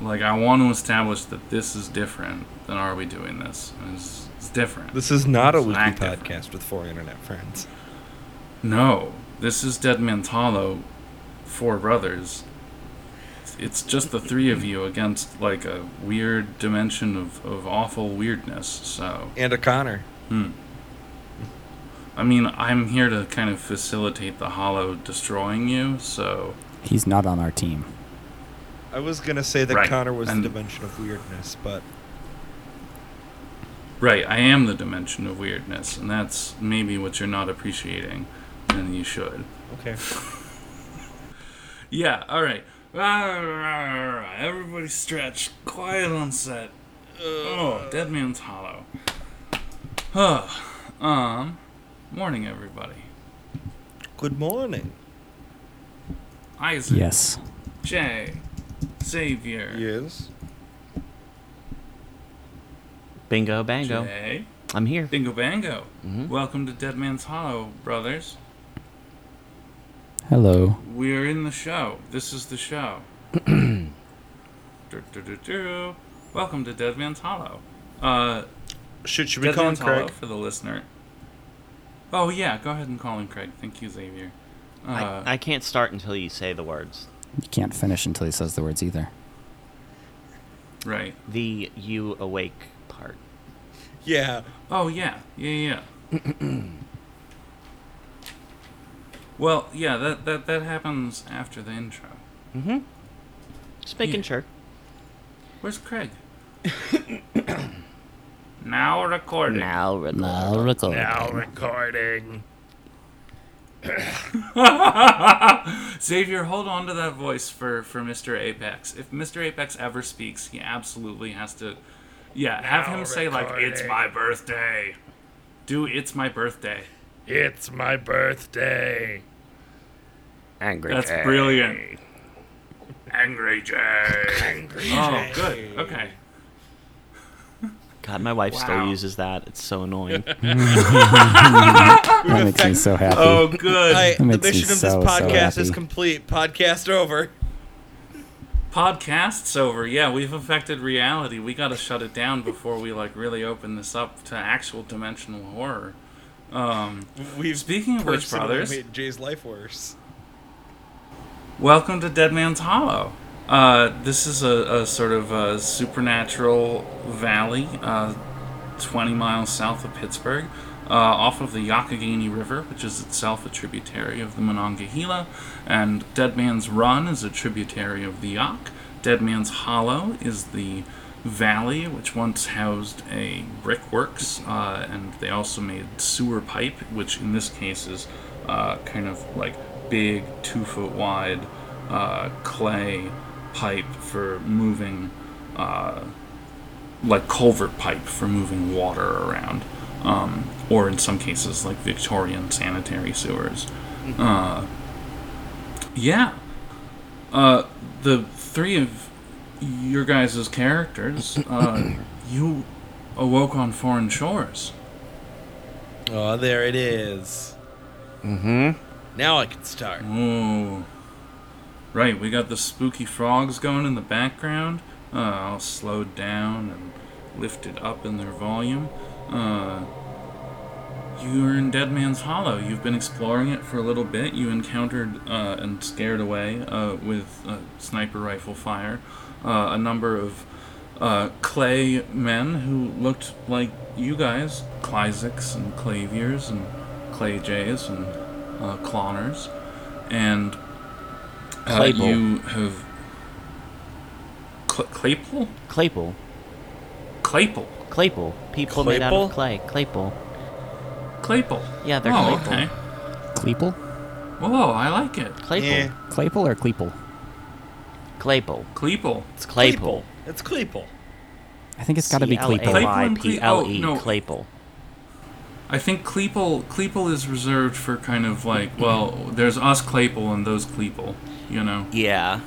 Like, I want to establish that this is different than Are We Doing This? It's, it's different. This is not a It's weekly not different. podcast with four internet friends. No, this is Dead Man's Hollow, Four Brothers. It's just the three of you against, like, a weird dimension of, of awful weirdness, so. And a Connor. Hmm. I mean, I'm here to kind of facilitate the Hollow destroying you, so. He's not on our team. I was gonna say that Right, Connor was and- the dimension of weirdness, but Right, I am the dimension of weirdness, and that's maybe what you're not appreciating, and you should. okay. Yeah, alright. Everybody stretch. Quiet on set. Oh, Dead Man's Hollow. Huh. Um, morning, everybody. Good morning. Isaac. Yes. Jay. Xavier. Yes. Bingo bango. Jay. I'm here. Bingo Bango. Mhm. Welcome to Dead Man's Hollow, brothers. Hello. We're in the show. This is the show. Du- du- du- du. Welcome to Dead Man's Hollow. Uh, Should should we Dead call him Man's Hollow Craig? for the listener. Oh yeah, go ahead and call him Craig. Thank you, Xavier. Uh, I, I can't start until you say the words. You can't finish until he says the words either. right. The you awake part. Yeah. Oh yeah, yeah, yeah. well, yeah, that that that happens after the intro. Mm-hmm. Just making Yeah. sure. Where's Craig? now recording. Now, record. Now record. recording. Xavier, hold on to that voice for, for Mr. Apex. If Mr. Apex ever speaks, he absolutely has to. Yeah, have him say, like, it's my birthday. Do it's my birthday. It's my birthday. Angry. That's Jay. brilliant. Angry Jay. Angry Oh, good. Okay. God, my wife Wow. still uses that. It's so annoying. That makes me so happy. Oh, good. Hi, That the mission of this so, so podcast is complete. Podcast over. Podcast's over. Yeah, we've affected reality. We gotta shut it down before we, like, really open this up to actual dimensional horror. Um, We've Speaking of which, brothers- made Jay's life worse. Welcome to Dead Man's Hollow. Uh, this is a, a sort of a supernatural valley, uh, 20 miles south of Pittsburgh, uh, off of the Youghiogheny River, which is itself a tributary of the Monongahela, and Dead Man's Run is a tributary of the Yak. Dead Man's Hollow is the valley which once housed a brickworks, uh, and they also made sewer pipe, which in this case is uh, kind of like big, two foot wide uh, clay pipe for moving, uh, like culvert pipe for moving water around, um, or in some cases like Victorian sanitary sewers. Uh, yeah, uh, the three of your guys' characters, uh, you awoke on foreign shores. Oh, there it is. mm-hmm. Now I can start. Oh. Right, we got the spooky frogs going in the background, uh, all slowed down and lifted up in their volume. Uh, you're in Dead Man's Hollow. You've been exploring it for a little bit. You encountered uh, and scared away uh, with sniper rifle fire uh, a number of uh, clay men who looked like you guys, Clysics and Claviers and Clay Jays and Cloners, and uh, Claypool. you have Cl- Claypool, Claypool. Claypool, Claypool. People made out of clay. Claypool. Claypool. Yeah, they're oh, Claypool. okay. Cleeple? Whoa, I like it. Claypool. Yeah. Claypool or Cleeple? Claypool. Claypool. It's Claypool. It's Claypool. I think it's got to be Cleeple. C-L-A-Y-P-L-E. Oh, no. Claypool. I think Cleeple Cleeple is reserved for kind of like well, there's us Claypool and those Cleeple, you know. Yeah.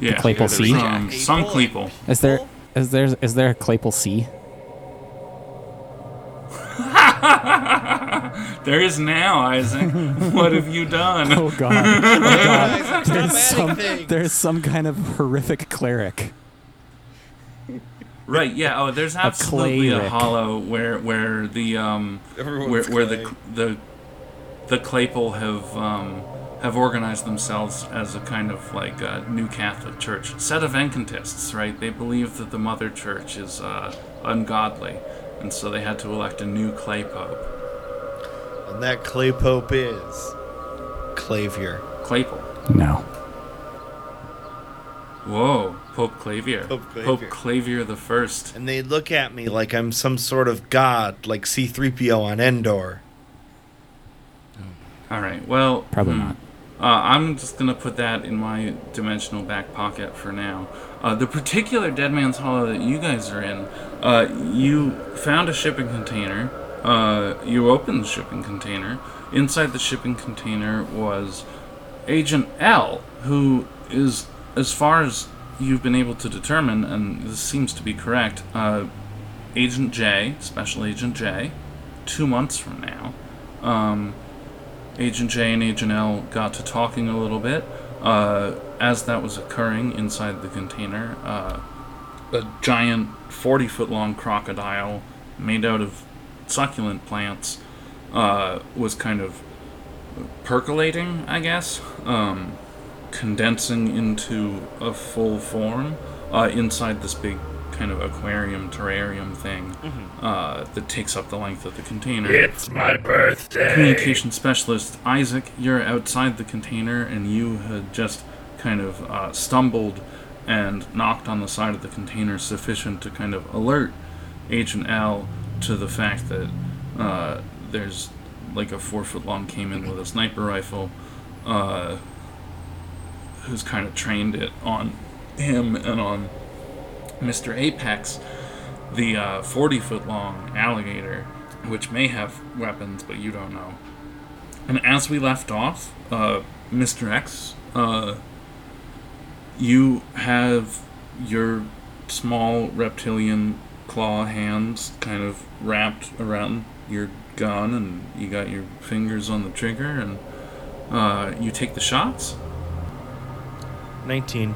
Yeah. Claypool there's C? Some, some Cleeple. Is there is there is there a Claypool C? There is now, Isaac. what have you done? Oh god. Oh god. There's some there's some kind of horrific cleric Right. Yeah. Oh, there's absolutely a rick. hollow where where the um where Everyone's where clay. the the the Claypole have um have organized themselves as a kind of like a new Catholic Church set of Encantists. Right. They believe that the Mother Church is uh, ungodly, and so they had to elect a new Clay Pope. And that clay pope is Clavier. Claypole. No. Whoa, Pope Clavier. Pope Clavier. Pope Clavier. Clavier the First. And they look at me like I'm some sort of god, like C3PO on Endor. All right. Well, Probably hmm. not. Uh, I'm just gonna put that in my dimensional back pocket for now. Uh, the particular Dead Man's Hollow that you guys are in, uh, you found a shipping container. Uh, you opened the shipping container. Inside the shipping container was Agent L, who is, as far as you've been able to determine, and this seems to be correct, uh, Agent J, Special Agent J, two months from now. Um, Agent J and Agent L got to talking a little bit. Uh, as that was occurring inside the container, uh, a giant 40 foot long crocodile made out of succulent plants uh, was kind of percolating, I guess, um, condensing into a full form uh, inside this big kind of aquarium terrarium thing uh, that takes up the length of the container. It's my birthday. Communication specialist Isaac, you're outside the container and you had just kind of uh, stumbled and knocked on the side of the container sufficient to kind of alert Agent L to the fact that uh, there's like a four foot long caiman with a sniper rifle uh, who's kind of trained it on him and on Mr. Apex, the 40 foot long alligator, which may have weapons, but you don't know. And as we left off, uh, Mr. X, uh, you have your small reptilian claw hands kind of wrapped around your gun, and you got your fingers on the trigger, and uh, you take the shots. 19.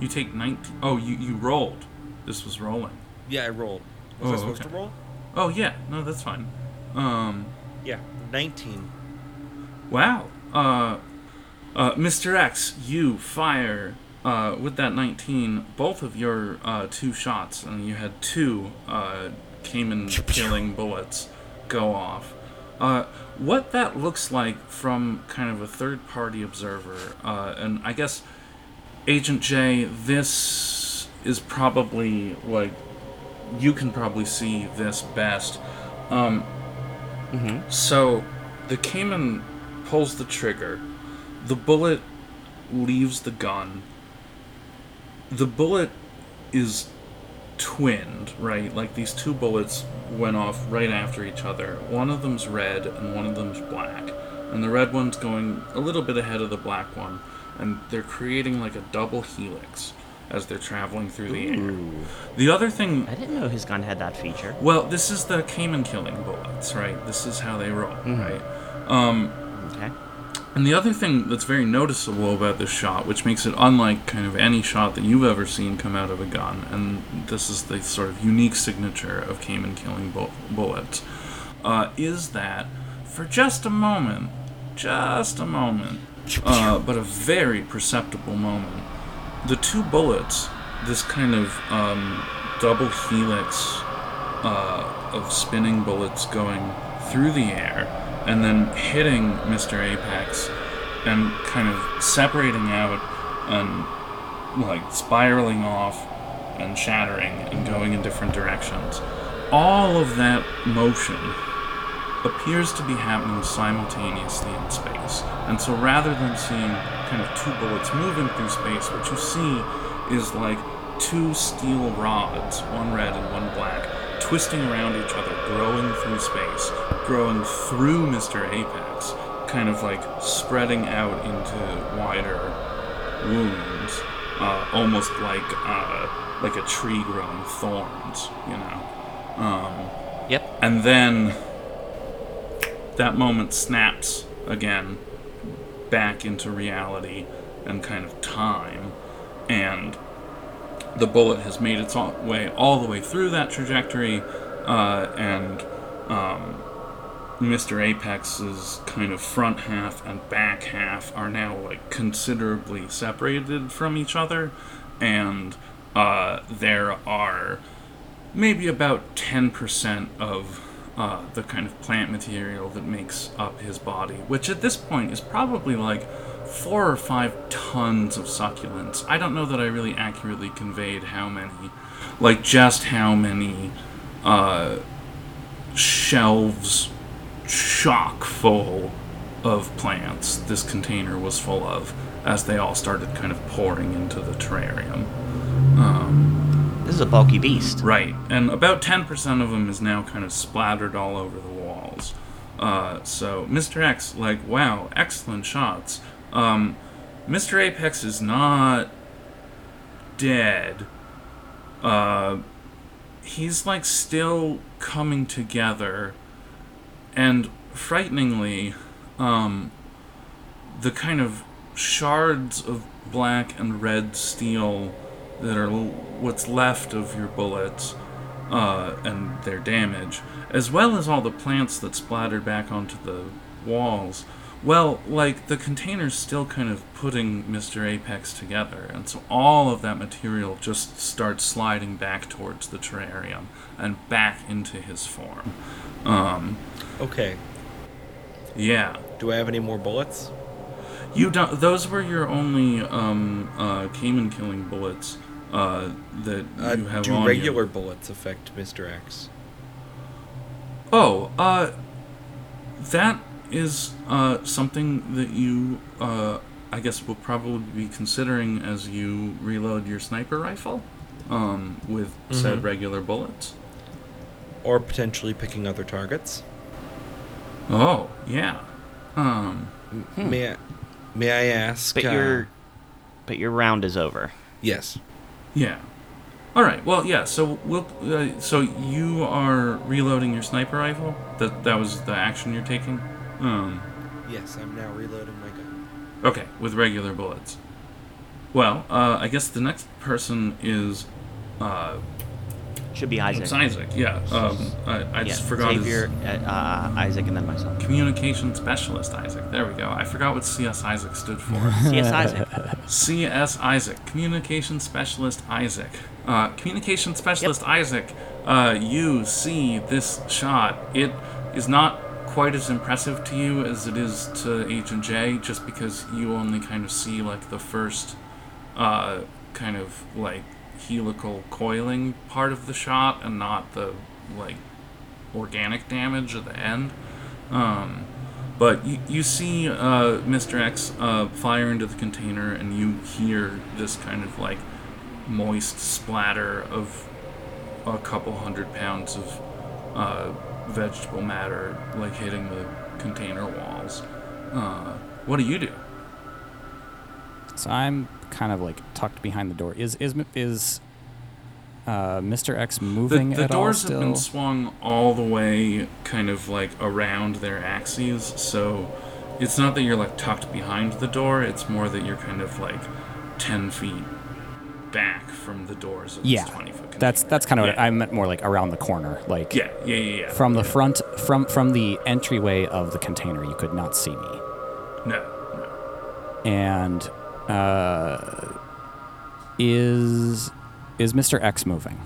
You take 19. Oh, you, you rolled. This was rolling. Yeah, I rolled. Was Oh, I supposed okay. to roll? Oh, yeah. No, that's fine. Um, Yeah, 19. Wow. Uh, uh, Mr. X, you fire uh, with that 19 both of your uh, two shots, and you had two uh, Caiman killing bullets go off. Uh, what that looks like from kind of a third party observer, uh, and I guess Agent J, this is probably like you can probably see this best. Um, so the Caiman pulls the trigger. The bullet leaves the gun. The bullet is twinned, right? Like these two bullets went off right after each other. One of them's red and one of them's black. And the red one's going a little bit ahead of the black one. And they're creating like a double helix as they're traveling through the air. The other thing I didn't know his gun had that feature. well, this is the Caiman killing bullets, right? This is how they roll, Mm-hmm. right? Um, Okay. and the other thing that's very noticeable about this shot, which makes it unlike kind of any shot that you've ever seen come out of a gun, and this is the sort of unique signature of Caiman killing bu- bullets, uh, is that for just a moment, just a moment, uh, but a very perceptible moment, the two bullets, this kind of um, double helix uh, of spinning bullets going through the air and then hitting Mr. Apex and kind of separating out and like spiraling off and shattering and going in different directions. All of that motion appears to be happening simultaneously in space. And so rather than seeing kind of two bullets moving through space, what you see is like two steel rods, one red and one black, twisting around each other, growing through space, growing through Mr. Apex, kind of like spreading out into wider wounds, uh, almost like uh, like a tree growing thorns, you know. Um, Yep. and then that moment snaps again back into reality and kind of time. And the bullet has made its way all the way through that trajectory, uh, and um, Mr. Apex's kind of front half and back half are now like considerably separated from each other, and uh, there are maybe about 10% of uh, the kind of plant material that makes up his body, which at this point is probably like four or five tons of succulents. I don't know that I really accurately conveyed how many, like just how many uh, shelves chock full of plants this container was full of as they all started kind of pouring into the terrarium. This is a bulky beast. Right, and about 10% of them is now kind of splattered all over the walls. Uh, so, Mr. X, like, wow, excellent shots. Um, Mr. Apex is not dead. Uh, he's, like, still coming together. And, frighteningly, um, the kind of shards of black and red steel that are what's left of your bullets uh, and their damage, as well as all the plants that splattered back onto the walls. Well, like the container's still kind of putting Mr. Apex together, and so all of that material just starts sliding back towards the terrarium and back into his form. Um, Okay. yeah. Do I have any more bullets? You don't. Those were your only um, uh, Caiman killing bullets uh, that Uh, you have do on regular you. bullets affect Mr. X? Oh, uh, that is uh, something that you, uh, I guess, will probably be considering as you reload your sniper rifle um, with said Mhm. regular bullets. Or potentially picking other targets? Oh, yeah. Um, May I, may I ask? But uh, your but your round is over. Yes. Yeah. All right. Well, yeah. So we'll. Uh, so you are reloading your sniper rifle. That that was the action you're taking. Um. Yes, I'm now reloading my gun. Okay, with regular bullets. Well, uh, I guess the next person is uh, Should be Isaac. it's Isaac. Yeah. Um, I, I just Yeah, forgot Xavier, his uh, uh, Isaac, and then myself. communication specialist. Isaac. There we go. I forgot what CS Isaac stood for. CS Isaac. CS Isaac, Communication Specialist Isaac. Uh, Communication Specialist Isaac, uh, you see this shot. It is not quite as impressive to you as it is to Agent J, just because you only kind of see like the first uh, kind of like helical coiling part of the shot and not the like organic damage at the end. Um, but you, you see uh, Mr. X uh, fire into the container, and you hear this kind of like moist splatter of a couple hundred pounds of uh, vegetable matter like hitting the container walls. Uh, what do you do? So I'm kind of like tucked behind the door. Is is is uh, Mr. X moving the at all The doors have been swung all the way kind of like around their axes, so it's not that you're like tucked behind the door, it's more that you're kind of like 10 feet back from the doors of yeah, this 20 foot that's that's kind of what. I meant more like around the corner, like Yeah, yeah, yeah, yeah. from the front from from the entryway of the container. You could not see me, no, no. and uh, is is Mr. X moving?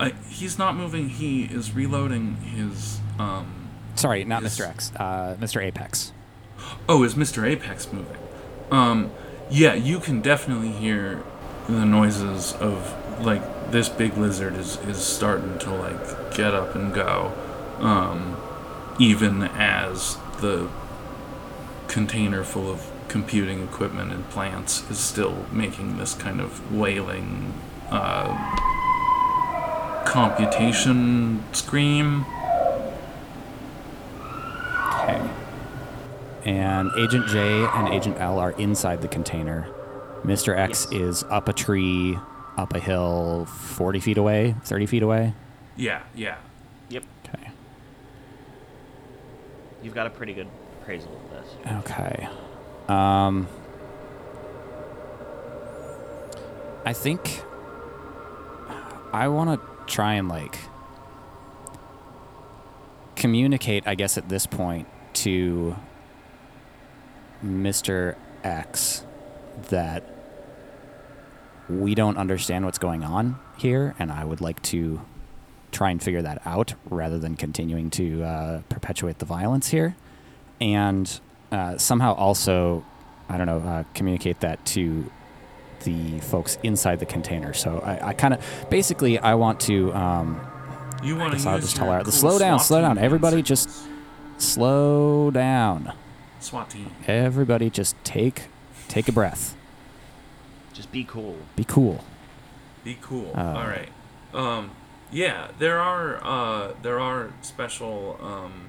Uh, he's not moving, he is reloading his. um Sorry, not Is- Mr. X. Uh, Mr. Apex. Oh, is Mr. Apex moving? Um, yeah, you can definitely hear the noises of like this big lizard is is starting to like get up and go, um, even as the container full of computing equipment and plants is still making this kind of wailing uh, computation scream. Okay. And Agent J and Agent L are inside the container. Mr. X Yes. is up a tree, up a hill, 40 feet away, 30 feet away. Yeah, yeah. Yep. Okay. You've got a pretty good appraisal of this. Okay. Um, I think I want to try and like communicate, I guess, at this point to Mr. X that we don't understand what's going on here, and I would like to try and figure that out rather than continuing to uh, perpetuate the violence here. And uh, somehow also, I don't know, uh, communicate that to the folks inside the container. So I, I kind of, basically, I want to. Um, You want to I'll just tell her, cool slow down, slow down. Everybody just slow down. SWAT team. Everybody just take take a breath. Just be cool. Be cool. Be cool. Uh, All right. Um, yeah, there are uh, there are special um,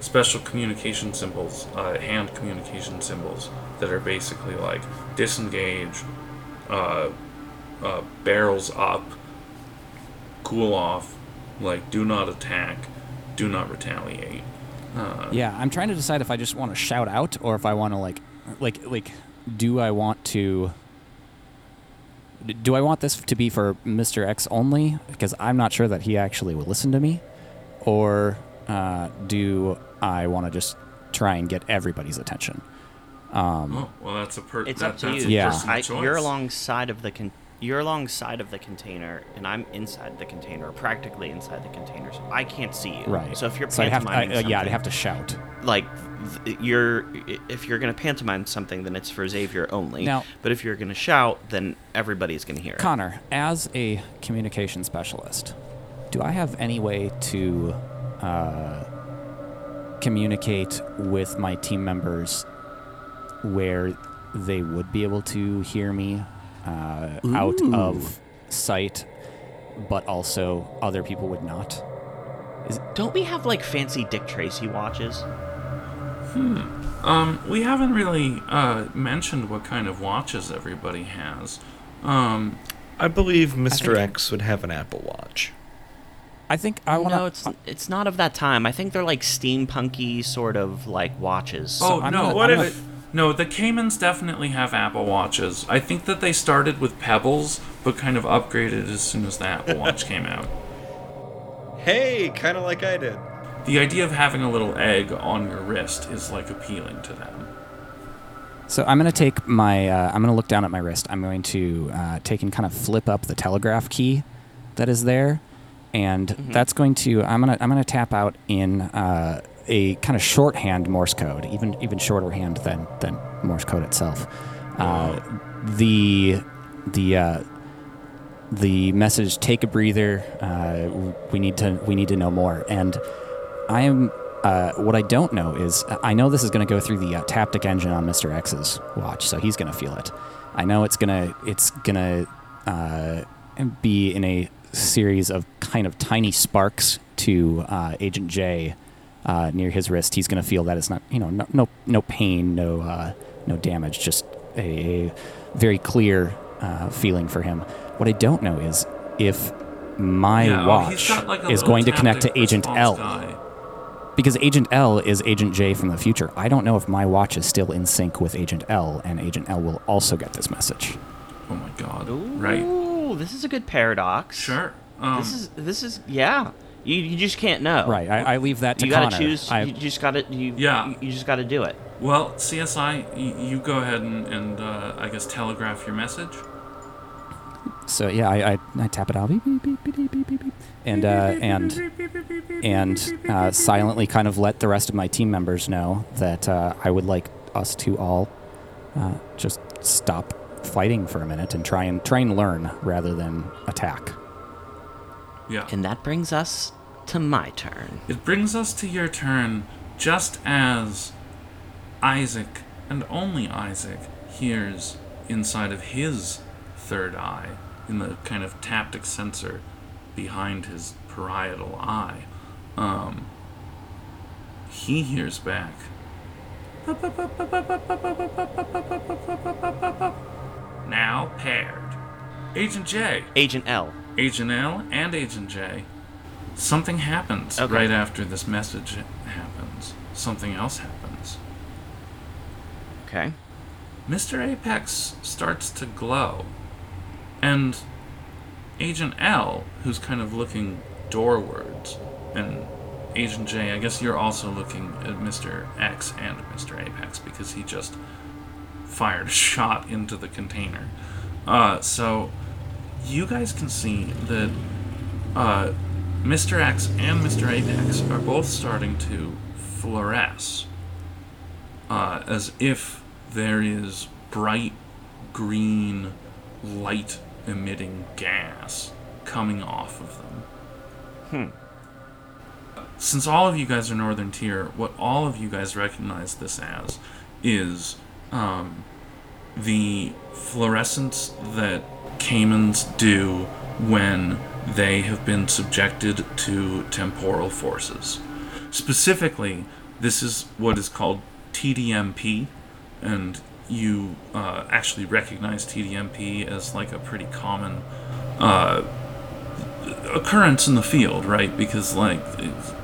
special communication symbols, uh, hand communication symbols that are basically like disengage, uh, uh, barrels up, cool off, like do not attack, do not retaliate. Uh, Yeah, I'm trying to decide if I just want to shout out or if I want to like like like do I want to do I want this to be for Mr. X only because I'm not sure that he actually will listen to me or uh, do I want to just try and get everybody's attention? Um, Oh, well, that's a per. It's that, up to that's you. A Yeah. I, you're alongside of the con- you're alongside of the container, and I'm inside the container, practically inside the container, so I can't see you. right. So if you're so I'd have to, I, pantomiming uh, yeah, I'd have to shout. like th- you're if you're gonna pantomime something, then it's for Xavier only. Now- but if you're gonna shout, then everybody's gonna hear it. Connor, as a communication specialist, do I have any way to uh, communicate with my team members where they would be able to hear me uh, out of sight, but also other people would not? Don't we have like fancy Dick Tracy watches? Hmm. Um, we haven't really uh, mentioned what kind of watches everybody has. Um, I believe Mr. think- X would have an Apple Watch. I think I want to. no, it's it's not of that time. I think they're like steampunky sort of like watches. oh I'm no! gonna- what I'm if? No, the Caimans definitely have Apple watches. I think that they started with Pebbles, but kind of upgraded as soon as the Apple Watch came out. Hey, kind of like I did. The idea of having a little egg on your wrist is like appealing to them. So I'm going to take my. Uh, I'm going to look down at my wrist. I'm going to uh, take and kind of flip up the telegraph key that is there, and that's going to. I'm going to. I'm to tap out in uh, a kind of shorthand Morse code, even even shorter hand than than Morse code itself. Uh, the the uh, the message take a breather uh, we need to we need to know more and i am uh, what i don't know is i know this is going to go through the uh, taptic engine on mr x's watch so he's going to feel it i know it's going to it's going to uh, be in a series of kind of tiny sparks to uh, agent j uh, near his wrist he's going to feel that it's not you know no no, no pain no uh, no damage just a, a very clear uh, feeling for him what I don't know is if my yeah, oh, watch got, like, is going to connect to Agent L. die. Because Agent L is Agent J from the future. I don't know if my watch is still in sync with Agent L, and Agent L will also get this message. Oh my god! Ooh, Right? this is a good paradox. Sure. Um, this is this is yeah. You, you just can't know. Right. I, I leave that to you. Got to choose. I, you just got to. Yeah. You just got to do it. Well, CSI, you, go ahead and, and uh, I guess telegraph your message. So yeah, I, I, I tap it out, beep, beep, beep, and uh, and and uh, silently kind of let the rest of my team members know that uh, I would like us to all uh, just stop fighting for a minute and try and try and learn rather than attack. Yeah. And that brings us to my turn. It brings us to your turn just as Isaac, and only Isaac, hears inside of his third eye, in the kind of taptic sensor behind his parietal eye. Um, he hears back. Now paired. Agent J. Agent L. Agent L and Agent J. Something happens Okay. right after this message happens. Something else happens. Okay. Mr. Apex starts to glow. And Agent L, who's kind of looking doorwards, and Agent J, I guess you're also looking at Mr. X and Mr. Apex because he just fired a shot into the container. Uh, so you guys can see that uh, Mr. X and Mr. Apex are both starting to fluoresce uh, as if there is bright green light emitting gas coming off of them. Hmm. Since all of you guys are Northern Tier, what all of you guys recognize this as is um, the fluorescence that caimans do when they have been subjected to temporal forces. Specifically, this is what is called TDMP, and you uh, actually recognize TDMP as like a pretty common uh, occurrence in the field, right? Because like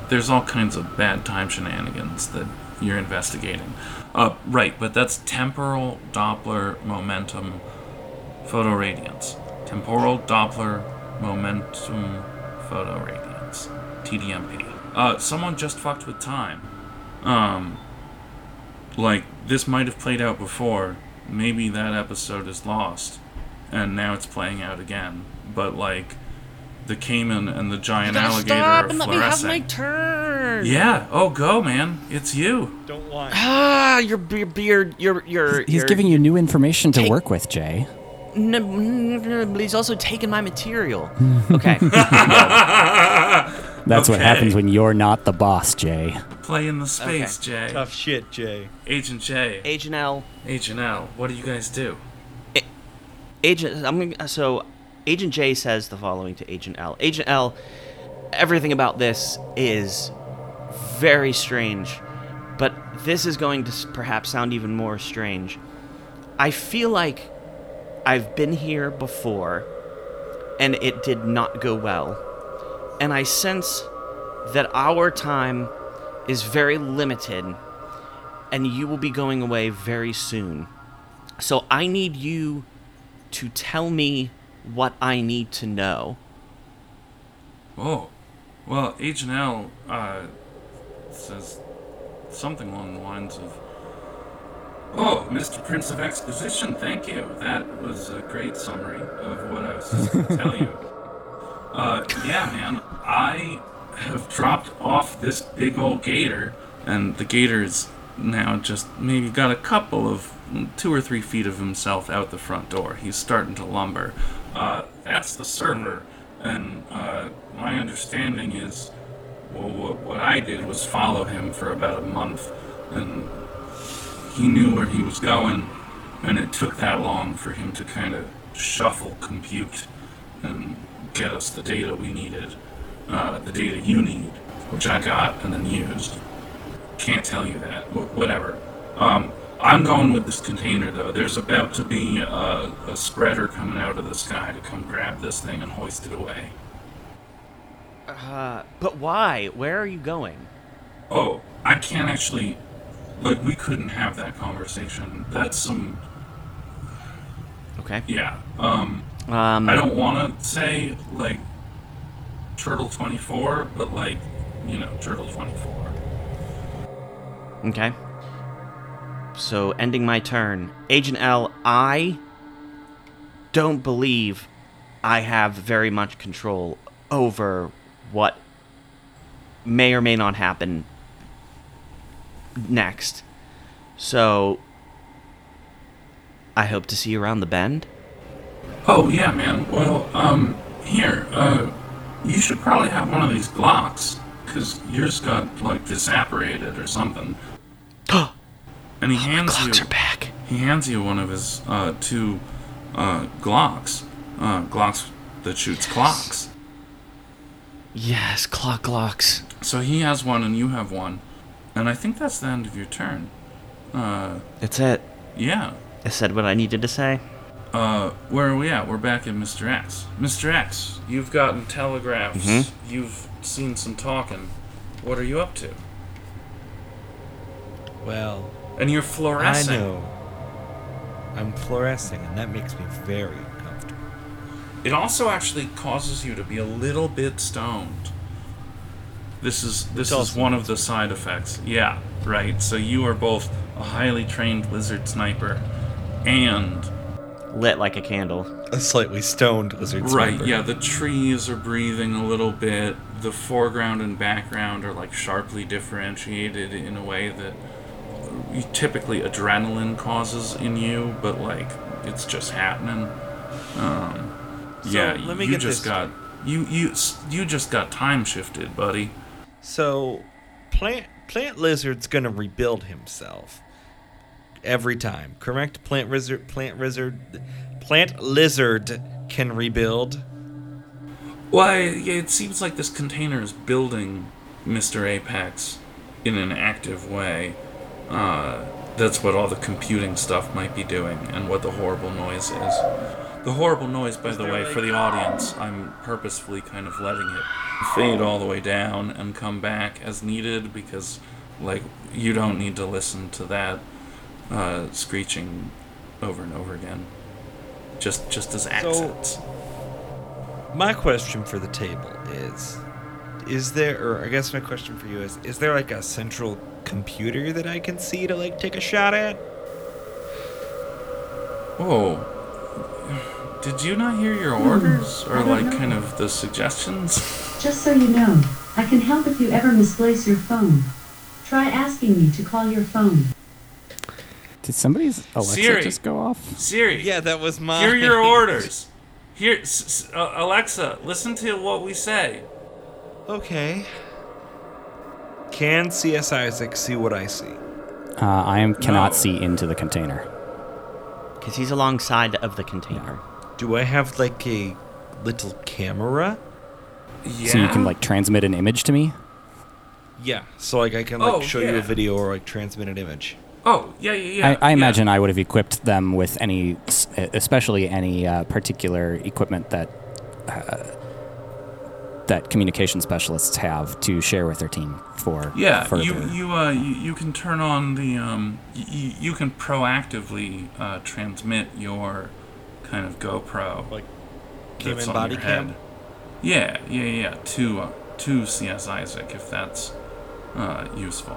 there's all kinds of bad time shenanigans that you're investigating. Uh, right, but that's temporal Doppler momentum photoradiance. Temporal Doppler momentum photoradiance. TDMP. Uh, someone just fucked with time. Um, like this might have played out before. Maybe that episode is lost, and now it's playing out again. But like, the caiman and the giant alligator stop are and let me have my turn. Yeah. Oh, go, man. It's you. Don't whine. Ah, your your beard, your your. He's your, giving you new information to Hey. work with, Jay. No, no, no, but he's also taking my material. Okay. That's what happens when you're not the boss, Jay. Play in the space, Jay. Tough shit, Jay. Agent J. Agent L. Agent L. What do you guys do? Agent. I'm gonna, so. Agent J says the following to Agent L. Agent L. Everything about this is very strange, but this is going to perhaps sound even more strange. I feel like I've been here before, and it did not go well. And I sense that our time is very limited, and you will be going away very soon. So I need you to tell me what I need to know. Oh, well, H and L uh, says something along the lines of, "Oh, Mr. Prince of Exposition, thank you. That was a great summary of what I was just going to tell you." Uh, yeah, man, I have dropped off this big old gator, and the gator is now just maybe got a couple of two or three feet of himself out the front door. He's starting to lumber. Uh, that's the server, and uh, my understanding is, well, what, what I did was follow him for about a month, and he knew where he was going, and it took that long for him to kind of shuffle compute and get us the data we needed, uh, the data you need, which I got and then used. Can't tell you that. Wh- Whatever. Um, I'm going with this container though. There's about to be a, a spreader coming out of the sky to come grab this thing and hoist it away. Uh, but why? Where are you going? Oh, I can't actually. Like, we couldn't have that conversation. That's some. Okay. Yeah. Um, Um, I don't want to say, like, Turtle 24, but, like, you know, Turtle 24. Okay. So, ending my turn. Agent L, I don't believe I have very much control over what may or may not happen next. So, I hope to see you around the bend. Oh, yeah, man. Well, um, here, uh, you should probably have one of these Glocks, because yours got, like, disapparated or something. and he hands Clocks you. are back. He hands you one of his uh, two uh, Glocks. Uh, Glocks that shoots clocks. Yes, clock locks. So he has one and you have one. And I think that's the end of your turn. Uh, That's it. yeah. I said what I needed to say. Uh, where are we at? We're back at Mr. X. Mr. X, you've gotten telegraphs. Mhm. You've seen some talking. What are you up to? Well, And you're fluorescing. I know. I'm fluorescing, and that makes me very uncomfortable. It also actually causes you to be a little bit stoned. This is this is one of the side effects. Yeah, right. So you are both a highly trained lizard sniper and Lit like a candle. A slightly stoned lizard Right, sniper. Right, yeah, the trees are breathing a little bit. The foreground and background are like sharply differentiated in a way that typically adrenaline causes in you, but like it's just happening. Um, So, yeah, let me you get just this- got you you you just got time shifted, buddy. So, plant plant lizard's gonna rebuild himself every time. Correct? Plant lizard, plant lizard, plant lizard can rebuild. Why? Yeah, it seems like this container is building Mr. Apex in an active way. Uh, that's what all the computing stuff might be doing, and what the horrible noise is. The horrible noise, by the way, like- for the audience, I'm purposefully kind of letting it fade all the way down and come back as needed because, like, you don't need to listen to that uh, screeching over and over again. Just, just as accents. So, My question for the table is: Is there, or I guess my question for you is: Is there like a central computer that I can see to like take a shot at? Whoa. Did you not hear your orders? Or, like, kind of the suggestions? Just so you know, I can help if you ever misplace your phone. Try asking me to call your phone. Did somebody's Alexa Siri. just go off? Siri, Yeah, that was my. hear your orders. Here, s- s- uh, Alexa, listen to what we say. Okay. Can C.S. Isaac see what I see? Uh, I am cannot No. see into the container. Because he's alongside of the container. Do I have like a little camera? Yeah. So you can like transmit an image to me. Yeah. So like I can like Oh, show you a video or like transmit an image. Oh, yeah, yeah, yeah. I, I yeah. imagine I would have equipped them with any, especially any uh, particular equipment that uh, that communication specialists have to share with their team for Yeah, further. you you uh you, you can turn on the um you, you can proactively uh, transmit your kind of GoPro Like on body your cam? head. Yeah, yeah, yeah. To uh, to CS Isaac if that's uh, useful.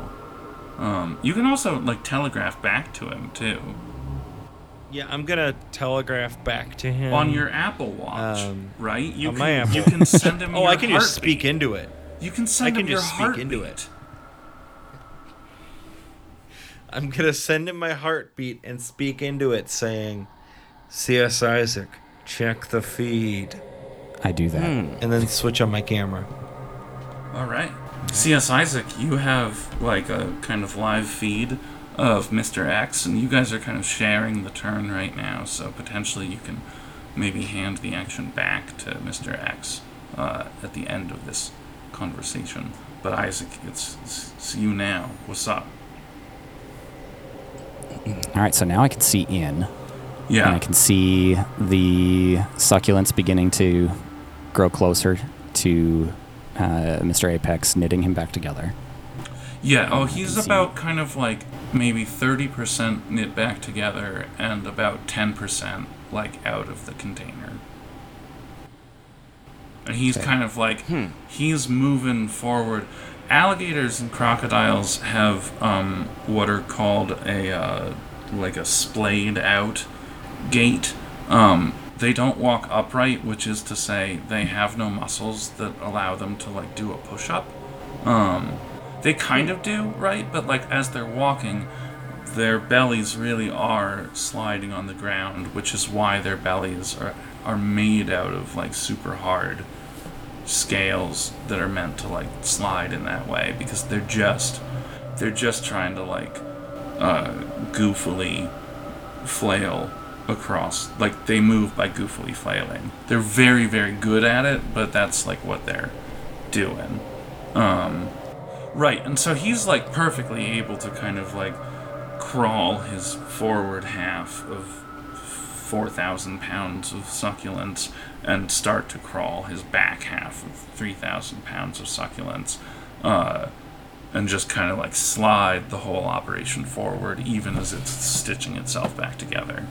Um, you can also like telegraph back to him too Yeah, I'm gonna telegraph back to him on your Apple Watch, um, right? You on can my Apple. you can send him. Oh, your I can just speak into it. You can send can him your just speak into it. I'm gonna send him my heartbeat and speak into it, saying, "C.S. Isaac, check the feed," I do that. and then switch on my camera. All right. CS Isaac, you have like a kind of live feed of Mr. X, and you guys are kind of sharing the turn right now, so potentially you can maybe hand the action back to Mr. X uh, at the end of this conversation. But Isaac, it's, it's, it's you now. What's up? All right, so now I can see in, and I can see the succulents beginning to grow closer to uh, Mr. Apex, knitting him back together. Yeah, oh, he's about kind of like maybe 30% knit back together and about 10% like out of the container. And he's Okay. kind of like, he's moving forward. Alligators and crocodiles have um, what are called a, uh, like a splayed out gait. Um, they don't walk upright, which is to say they have no muscles that allow them to like do a push up. Um, they kind of do, right? But like as they're walking, their bellies really are sliding on the ground, which is why their bellies are are made out of like super hard scales that are meant to like slide in that way because they're just they're just trying to like uh, goofily flail across. Like they move by goofily flailing they're very very good at it but that's like what they're doing. Um right and so he's like perfectly able to kind of like crawl his forward half of 4,000 pounds of succulents and start to crawl his back half of 3,000 pounds of succulents uh, and just kind of like slide the whole operation forward even as it's stitching itself back together.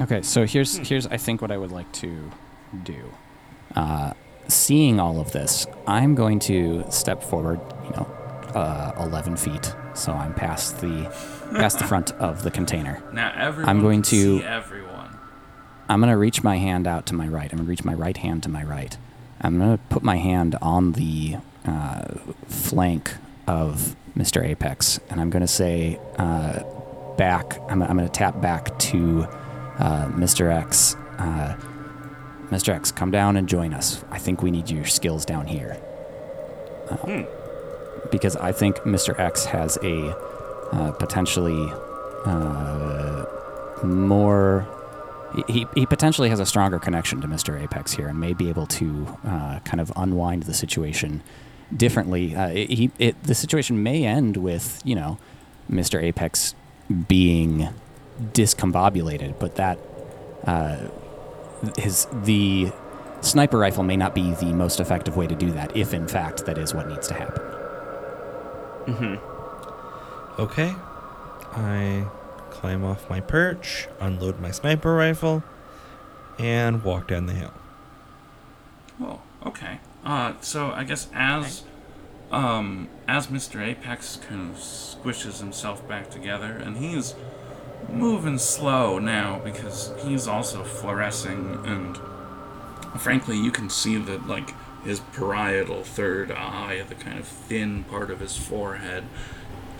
Okay, so here's here's I think what I would like to do. Uh, seeing all of this, I'm going to step forward. You know, uh, 11 feet, so I'm past the past the front of the container. Now everyone I'm going can to- see everyone. I'm gonna reach my hand out to my right. I'm gonna reach my right hand to my right. I'm gonna put my hand on the uh, flank of Mr. Apex, and I'm gonna say uh, back. I'm, I'm gonna tap back to uh, Mr. X. Uh, Mr. X, come down and join us. I think we need your skills down here. Uh, Because I think Mr. X has a uh, potentially uh, more he, he potentially has a stronger connection to Mr. Apex here and may be able to uh, kind of unwind the situation differently. Uh, it- he, it, the situation may end with, you know, Mr. Apex being discombobulated, but that uh, his the sniper rifle may not be the most effective way to do that, if in fact that is what needs to happen. Okay. I climb off my perch, unload my sniper rifle, and walk down the hill. Well, okay. Uh, so I guess as um as Mr. Apex kind of squishes himself back together, and he's moving slow now because he's also fluorescing, and frankly, you can see that like his parietal third eye, the kind of thin part of his forehead,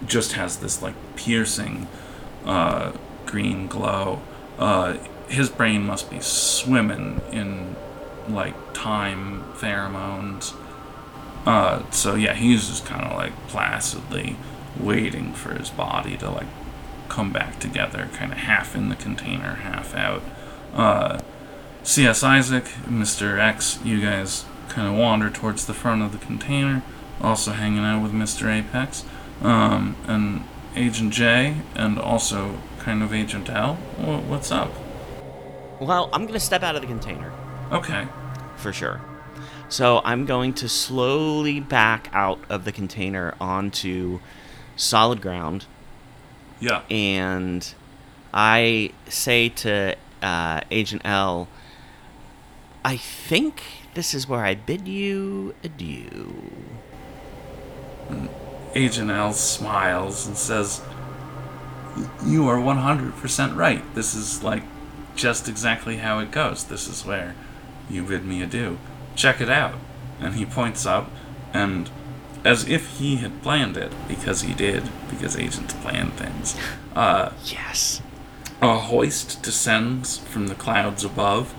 just has this like piercing uh, green glow. Uh, his brain must be swimming in like time pheromones. Uh, so yeah, he's just kind of like placidly waiting for his body to like come back together, kind of half in the container, half out. Uh, C.S. Isaac, Mr. X, you guys kind of wander towards the front of the container, also hanging out with Mr. Apex, um, and Agent J, and also kind of Agent L. What's up? Well, I'm gonna step out of the container Okay. for sure. So I'm going to slowly back out of the container onto solid ground, Yeah. and I say to uh, Agent L, I think this is where I bid you adieu." Agent L smiles and says, You are 100% right. This is like just exactly how it goes. This is where you bid me adieu. Check it out. And he points up, and as if he had planned it, because he did, because agents plan things, uh, Yes. a hoist descends from the clouds above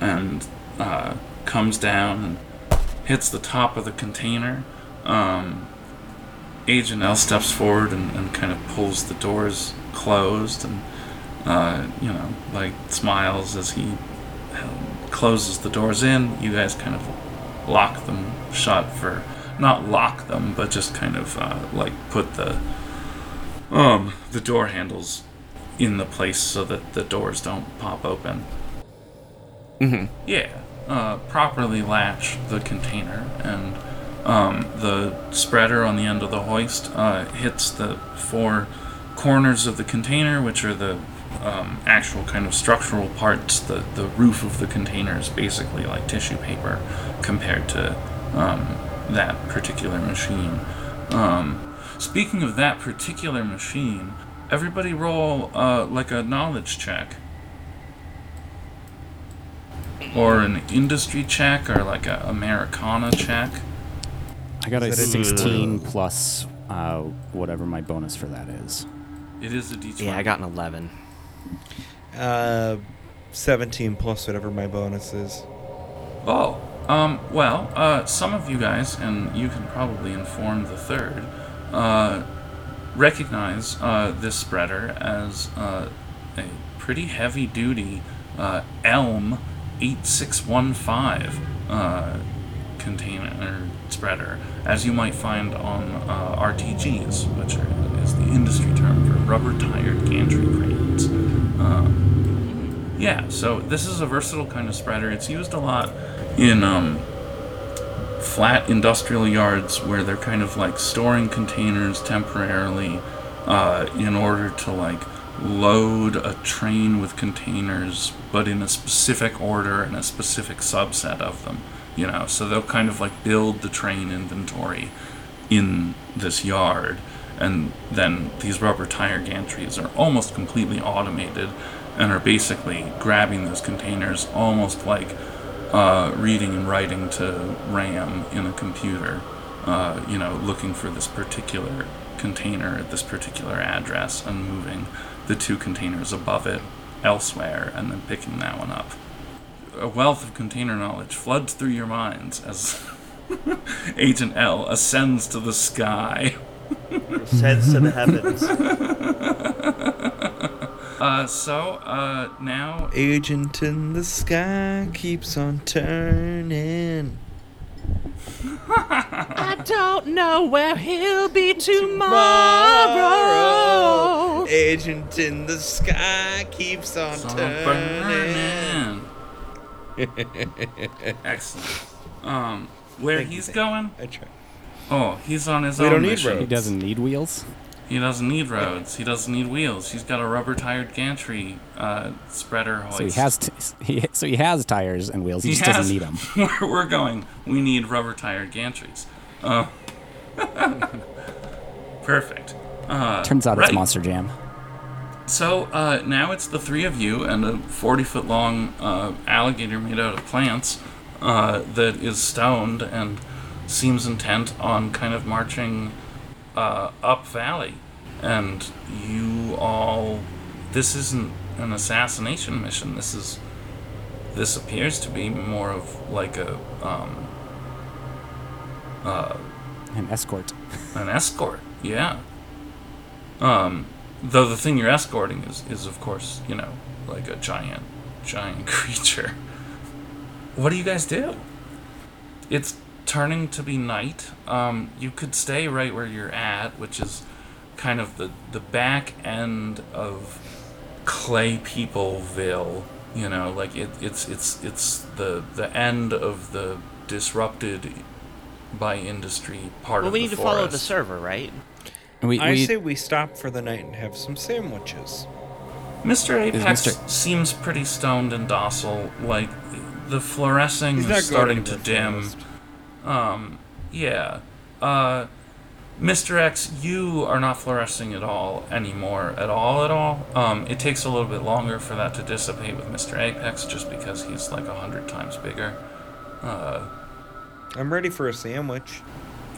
and uh, comes down and hits the top of the container. Um, Agent L steps forward and, and kind of pulls the doors closed and, uh, you know, like smiles as he uh, closes the doors in. You guys kind of lock them shut for, not lock them, but just kind of uh, like put the, um, the door handles in the place so that the doors don't pop open. Mm-hmm. Yeah, uh, properly latch the container, and um, the spreader on the end of the hoist uh, hits the four corners of the container, which are the um, actual kind of structural parts. The, the roof of the container is basically like tissue paper compared to um, that particular machine. Um, speaking of that particular machine, everybody roll uh, like a knowledge check or an industry check or like a Americana check. I got a a- 16 plus uh, whatever my bonus for that is. It is a D20. Yeah, I got an 11. Uh, 17 plus whatever my bonus is. Oh, um, well, uh, some of you guys, and you can probably inform the third, uh, recognize uh, this spreader as uh, a pretty heavy duty uh, Elm 8615 uh, container spreader, as you might find on RTGs, which are, is the industry term for rubber tired gantry cranes. Um, yeah, so this is a versatile kind of spreader. It's used a lot in um, flat industrial yards where they're kind of like storing containers temporarily uh, in order to like load a train with containers, but in a specific order and a specific subset of them. You know, so they'll kind of like build the train inventory in this yard, and then these rubber tire gantries are almost completely automated and are basically grabbing those containers almost like uh, reading and writing to RAM in a computer. Uh, you know, looking for this particular container at this particular address and moving the two containers above it elsewhere and then picking that one up. A wealth of container knowledge floods through your minds as Agent L ascends to the sky. Ascends to the heavens. Uh, so, uh, now Agent in the sky keeps on turning. I don't know where he'll be tomorrow. Agent in the sky keeps on so turning. burning. Excellent. Um, where Thank he's going? I try. Oh, he's on his We own don't need mission. He doesn't need wheels. He doesn't need roads. He doesn't need wheels. He's got a rubber-tired gantry uh, spreader hoist. So he has t- he, so he has tires and wheels. He, He just has- doesn't need them. Where we're going, we need rubber-tired gantries. Uh, perfect. Uh, Turns out right. it's Monster Jam. So uh, now it's the three of you and a 40 foot long uh, alligator made out of plants uh, that is stoned and seems intent on kind of marching uh, up valley. And you all. This isn't an assassination mission. This is. This appears to be more of like a. Um, uh, An escort. an escort, yeah. Um, though the thing you're escorting is, is of course, you know, like a giant, giant creature. What do you guys do? It's turning to be night. Um, you could stay right where you're at, which is kind of the, the back end of Clay Peopleville. You know, like it, it's it's it's the the end of the disrupted by industry part Well, of the Well, we need to follow the server, right? We, I we say we stop for the night and have some sandwiches. Mr. Apex Mr. seems pretty stoned and docile. Like the fluorescing is starting to to dim. Um, yeah. Uh, Mr. X, you are not fluorescing at all anymore. At all, at all. Um, it takes a little bit longer for that to dissipate with Mr. Apex, just because he's like a hundred times bigger. Uh, I'm ready for a sandwich.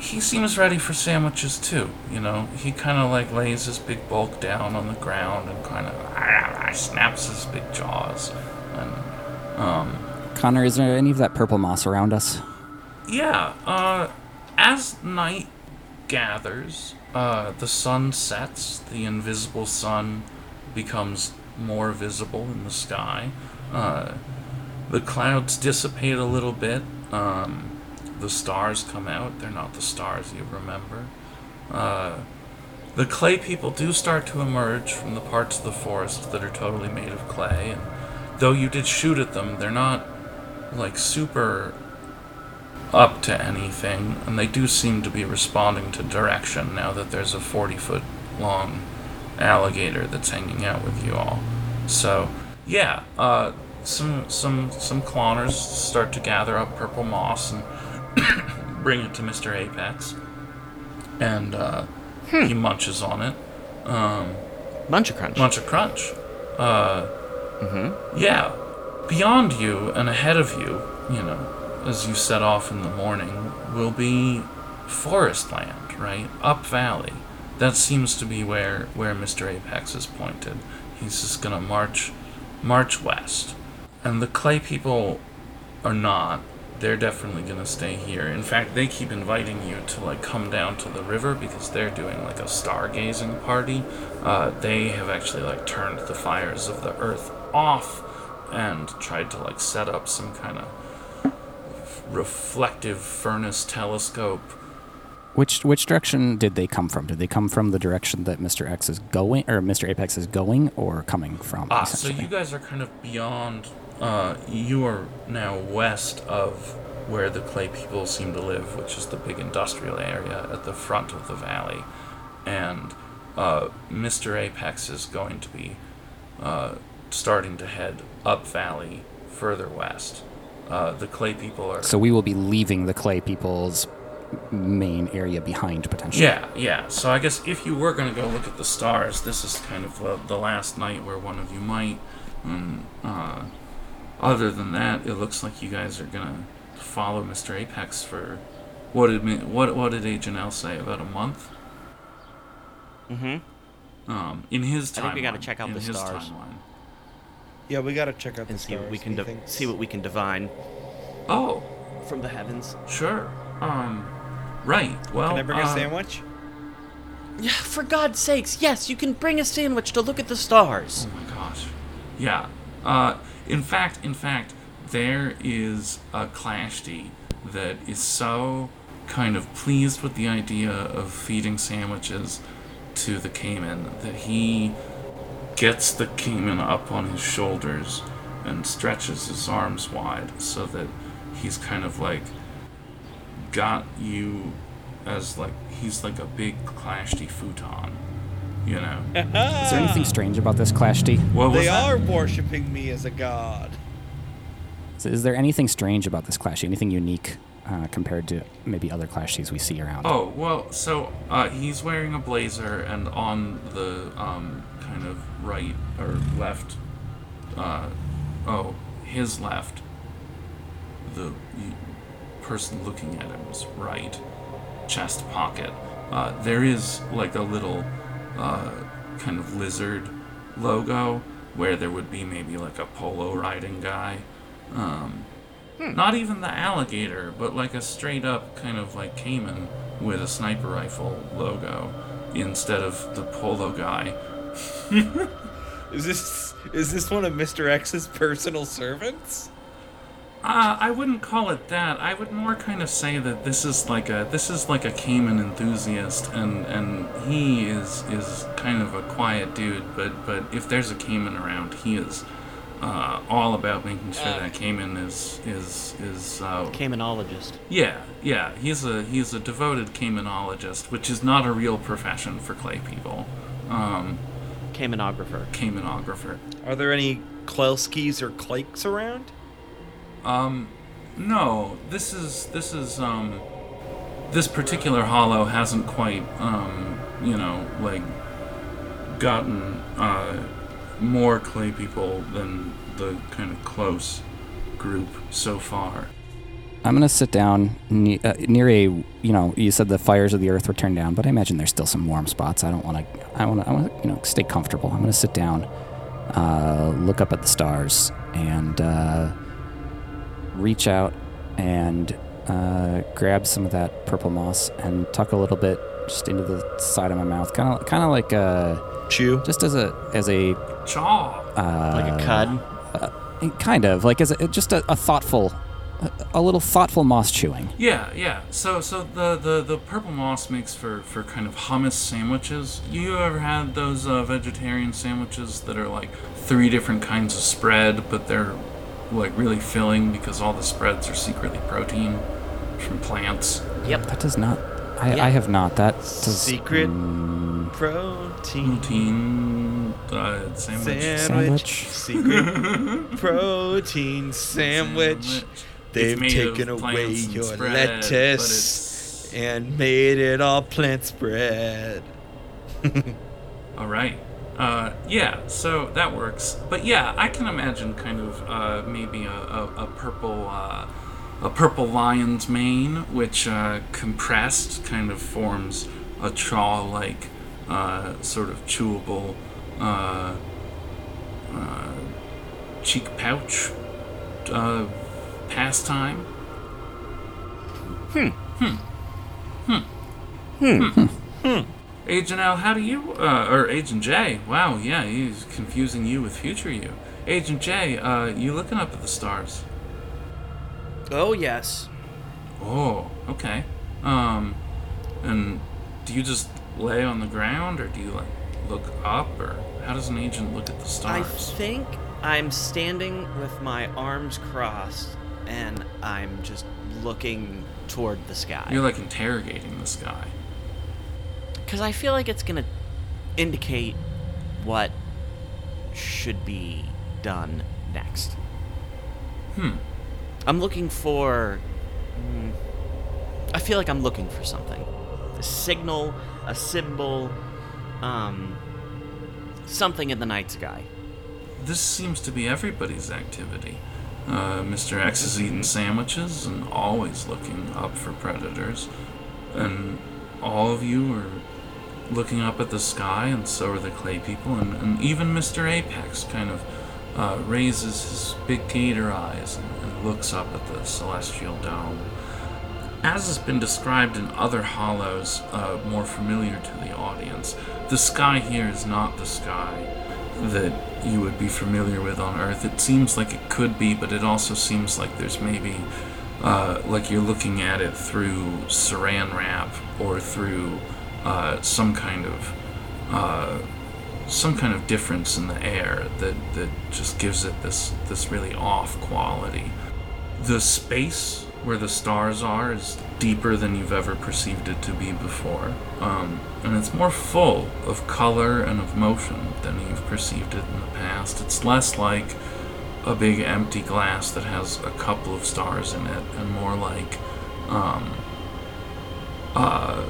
he seems ready for sandwiches too. You know, he kind of like lays his big bulk down on the ground and kind of snaps his big jaws. And um, Connor, is there any of that purple moss around us? Yeah, uh, as night gathers, uh, the sun sets. The invisible sun becomes more visible in the sky. Uh, the clouds dissipate a little bit. Um, the stars come out. They're not the stars you remember. Uh, the clay people do start to emerge from the parts of the forest that are totally made of clay. And though you did shoot at them, they're not like super up to anything, and they do seem to be responding to direction now that there's a 40 foot long alligator that's hanging out with you all. So, yeah, uh, some some some cloners start to gather up purple moss and bring it to Mr. Apex, and uh, he munches on it. Um, Munch a crunch. Munch a crunch. Uh, Yeah. Beyond you and ahead of you, you know, as you set off in the morning, will be forest land, right? Up valley. That seems to be where, where Mr. Apex is pointed. He's just gonna march march west. And the clay people are not. They're definitely gonna stay here. In fact, they keep inviting you to like come down to the river because they're doing like a stargazing party. Uh, they have actually like turned the fires of the earth off and tried to like set up some kind of reflective furnace telescope. Which which direction did they come from? Did they come from the direction that Mr. X is going, or Mr. Apex is going, or coming from? Ah, so you guys are kind of beyond. Uh, you are now west of where the clay people seem to live, which is the big industrial area at the front of the valley, and uh, Mr. Apex is going to be uh, starting to head up valley further west. Uh, the clay people are. So we will be leaving the clay people's main area behind potentially. Yeah, yeah. So I guess if you were going to go look at the stars, this is kind of uh, the last night where one of you might. And uh, other than that, it looks like you guys are going to follow Mr. Apex for what did Mi- what what did Agent L say about a month? Mm-hmm. Um, in his timeline. I think we gotta check out the stars. timeline. Yeah, we gotta check out the And see stars. what we can He di- thinks- see what we can divine Oh, from the heavens. sure. Um, right. Well, Can I bring a uh, sandwich? Yeah, for God's sakes, yes, you can bring a sandwich to look at the stars. Oh my gosh. Yeah. Uh, in fact, in fact, there is a Clashty that is so kind of pleased with the idea of feeding sandwiches to the Caiman that he gets the Caiman up on his shoulders and stretches his arms wide so that he's kind of like got you as like he's like a big Clashty futon, you know. Is there anything strange about this Clash D? What was They that? are worshiping me as a god. Is- Is there anything strange about this Clash D? Anything unique uh, compared to maybe other Clash Ds we see around? Oh well, so uh, he's wearing a blazer, and on the um, kind of right or left, uh, oh, his left, the person looking at him's right chest pocket. Uh, there is like a little uh, kind of lizard logo where there would be maybe like a polo riding guy. Um, not even the alligator, but like a straight up kind of like Caiman with a sniper rifle logo instead of the polo guy. Is this is this one of Mr. X's personal servants? Uh, I wouldn't call it that. I would more kind of say that this is like a this is like a Caiman enthusiast, and and he is is kind of a quiet dude. But but if there's a Caiman around, he is uh, all about making sure that Caiman is is is uh, Caimanologist. Yeah, yeah. He's a he's a devoted Caimanologist, which is not a real profession for clay people. Um, Caimanographer. Caimanographer. Are there any Klelskis or Klakes around? Um, no. This is this is um, this particular hollow hasn't quite um, you know, like gotten uh, more clay people than the kind of close group so far. I'm gonna sit down ne- uh, near a. You know, you said the fires of the earth were turned down, but I imagine there's still some warm spots. I don't want to. I want to. I want to. You know, stay comfortable. I'm gonna sit down, uh, look up at the stars, and uh, reach out and uh, grab some of that purple moss and tuck a little bit just into the side of my mouth, kind of, kind of like a Chew. just as a as a Chaw. uh, Like a cud. kind of like as a, just a, a thoughtful, a, a little thoughtful moss chewing. Yeah, yeah. So, so the, the, the purple moss makes for, for kind of hummus sandwiches. You ever had those uh, vegetarian sandwiches that are like three different kinds of spread, but they're like really filling because all the spreads are secretly protein from plants. Yep. That does not. I, Yeah. I have not. That does. Secret mm, protein Protein uh, sandwich. Sandwich. Secret protein sandwich. They've It's made of taken away your spread, lettuce and made it all plant spread. All right. Uh, yeah, so that works. But yeah, I can imagine kind of uh, maybe a, a, a purple uh, a purple lion's mane, which uh, compressed kind of forms a chaw-like uh, sort of chewable uh, Hmm. Hmm. Hmm. hmm. pastime. Agent L, how do you, uh, or Agent J? Wow, yeah, he's confusing you with future you. Agent J, uh, you looking up at the stars? Oh, yes. Oh, okay. Um, and do you just lay on the ground, or do you like look up, or how does an agent look at the stars? I think I'm standing with my arms crossed and I'm just looking toward the sky. You're like interrogating the sky. Because I feel like it's going to indicate what should be done next. Hmm. I'm looking for. hmm, I feel like I'm looking for something. A signal, a symbol, um, something in the night sky. This seems to be everybody's activity. Uh, Mr. X is eating sandwiches and always looking up for predators. And all of you are looking up at the sky, and so are the clay people. And, and even Mr. Apex kind of uh, raises his big gator eyes and, and looks up at the celestial dome. As has been described in other hollows uh, more familiar to the audience, the sky here is not the sky that you would be familiar with on Earth. It seems like it could be, but it also seems like there's maybe, uh, like you're looking at it through saran wrap or through uh, some kind of, uh, some kind of difference in the air that that just gives it this this really off quality. The space where the stars are is deeper than you've ever perceived it to be before. Um, and it's more full of color and of motion than you've perceived it in the past. It's less like a big empty glass that has a couple of stars in it, and more like, um, uh,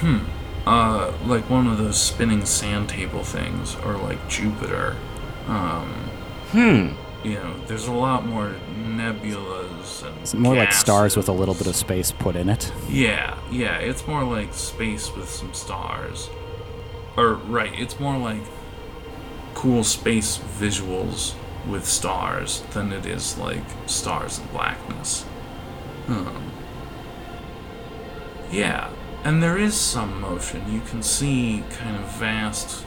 hmm, uh, like one of those spinning sand table things, or like Jupiter. Um, Hmm. You know, there's a lot more nebulas and It's more like stars with a little bit of space put in it. Yeah, yeah, it's more like space with some stars. Or right, it's more like cool space visuals with stars than it is like stars and blackness. Um, yeah, and there is some motion. You can see kind of vast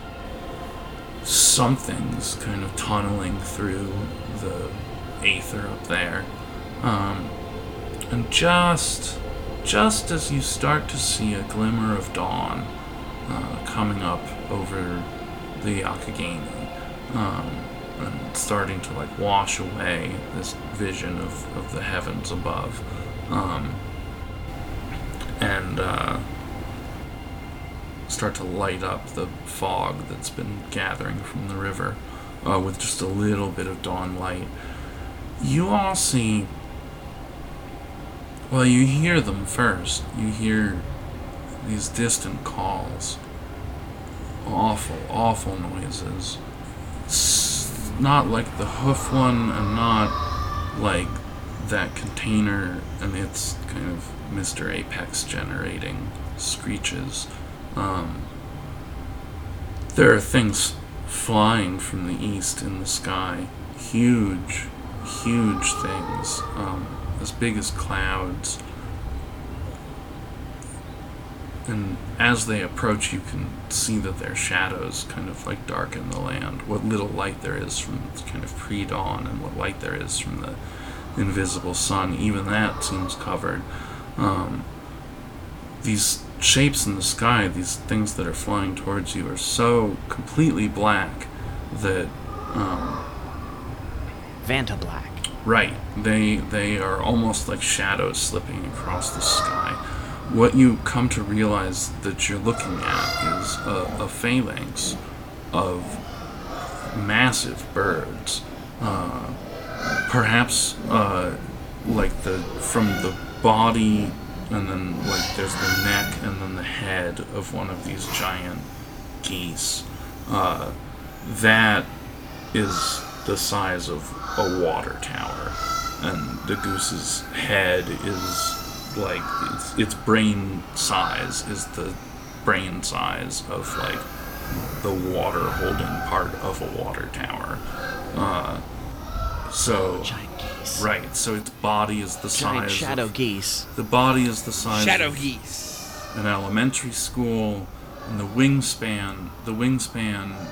somethings kind of tunneling through the aether up there. Um, and just just as you start to see a glimmer of dawn uh, coming up over the Youghiogheny, um, and starting to like wash away this vision of, of the heavens above, um, and uh, start to light up the fog that's been gathering from the river uh, with just a little bit of dawn light. You all see well, you hear them first. You hear these distant calls. Awful, awful noises. Not like the hoof one, and not like that container and its kind of Mr. Apex generating screeches. Um, there are things flying from the east in the sky. Huge, huge things. Um, as big as clouds. And as they approach, you can see that their shadows kind of like darken the land. What little light there is from kind of pre dawn, and what light there is from the invisible sun, even that seems covered. Um, these shapes in the sky, these things that are flying towards you, are so completely black that um, Vanta Black. Right. They they are almost like shadows slipping across the sky. What you come to realize that you're looking at is a, a phalanx of massive birds. Uh, perhaps uh, like the from the body and then like there's the neck and then the head of one of these giant geese. Uh, that is the size of a water tower, and the goose's head is like its, its brain size is the brain size of like the water holding part of a water tower. Uh, so geese. right, so its body is the size. Giant size. shadow of, geese. the body is the size. Shadow of geese. an elementary school, and the wingspan. The wingspan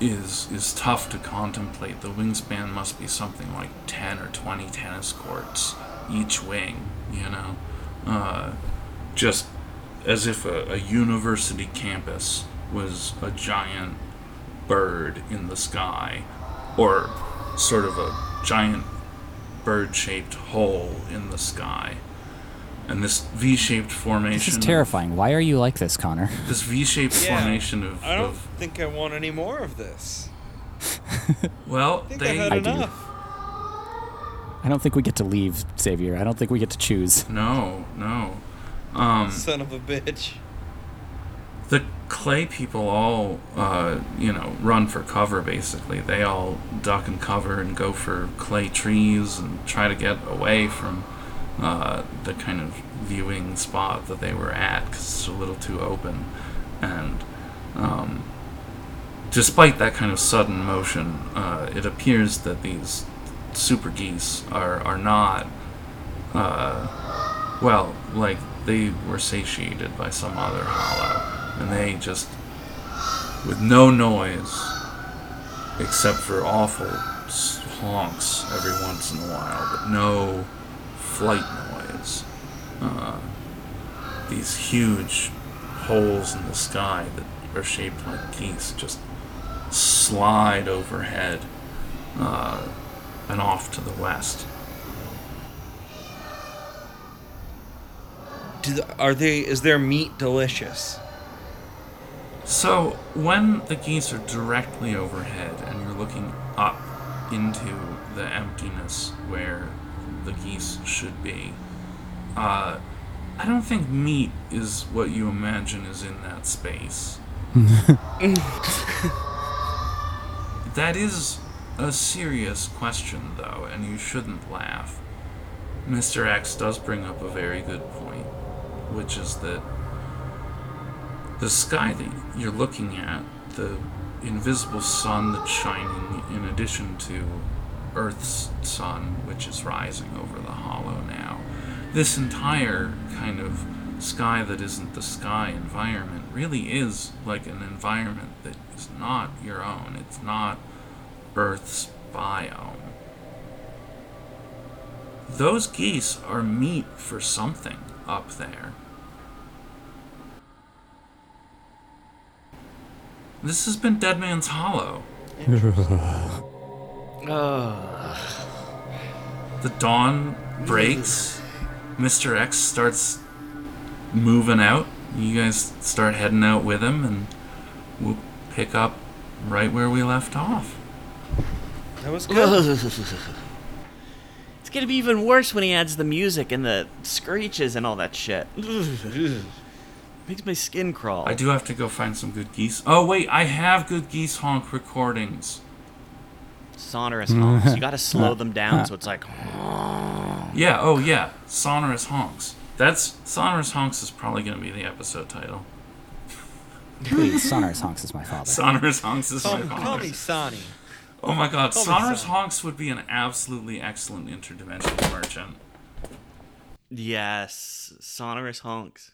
is is tough to contemplate. The wingspan must be something like ten or twenty tennis courts each wing. You know, uh, just as if a, a university campus was a giant bird in the sky, or sort of a giant bird-shaped hole in the sky. and this V-shaped formation. This is terrifying. Why are you like this, Connor? This V-shaped Yeah, formation of, I don't of think I want any more of this. well, I think they I've had I do. I don't think we get to leave, Xavier. I don't think we get to choose. no, no. Um, Son of a bitch. The clay people all uh, you know run for cover basically. They all duck and cover and go for clay trees and try to get away from uh, the kind of viewing spot that they were at because it's a little too open. And um, despite that kind of sudden motion uh, it appears that these super geese are, are not uh, well like they were satiated by some other hollow and they just with no noise except for awful honks every once in a while but no flight noise uh, these huge holes in the sky that are shaped like geese just slide overhead uh, and off to the west the, are they? Is their meat delicious? So, when the geese are directly overhead and you're looking up into the emptiness where the geese should be, uh, I don't think meat is what you imagine is in that space. that is a serious question, though, and you shouldn't laugh. Mr. X does bring up a very good point, which is that the sky that you're looking at, the invisible sun that's shining in addition to Earth's sun, which is rising over the hollow now, this entire kind of sky that isn't the sky environment really is like an environment that is not your own. It's not Earth's biome. Those geese are meat for something up there. This has been Dead Man's Hollow. The dawn breaks. Mr. X starts moving out. You guys start heading out with him, and we'll pick up right where we left off. That was good. it's gonna be even worse when he adds the music and the screeches and all that shit. Makes my skin crawl. I do have to go find some good geese. Oh, wait, I have good geese honk recordings. Sonorous honks. You gotta slow them down so it's like. Yeah, oh, yeah, sonorous honks. That's sonorous honks is probably going to be the episode title. Please, Sonorous Honks is my father. Sonorous honks is Call, my call father. me Sonny. Oh my god, Call sonorous Son. honks would be an absolutely excellent interdimensional merchant. Yes, sonorous honks.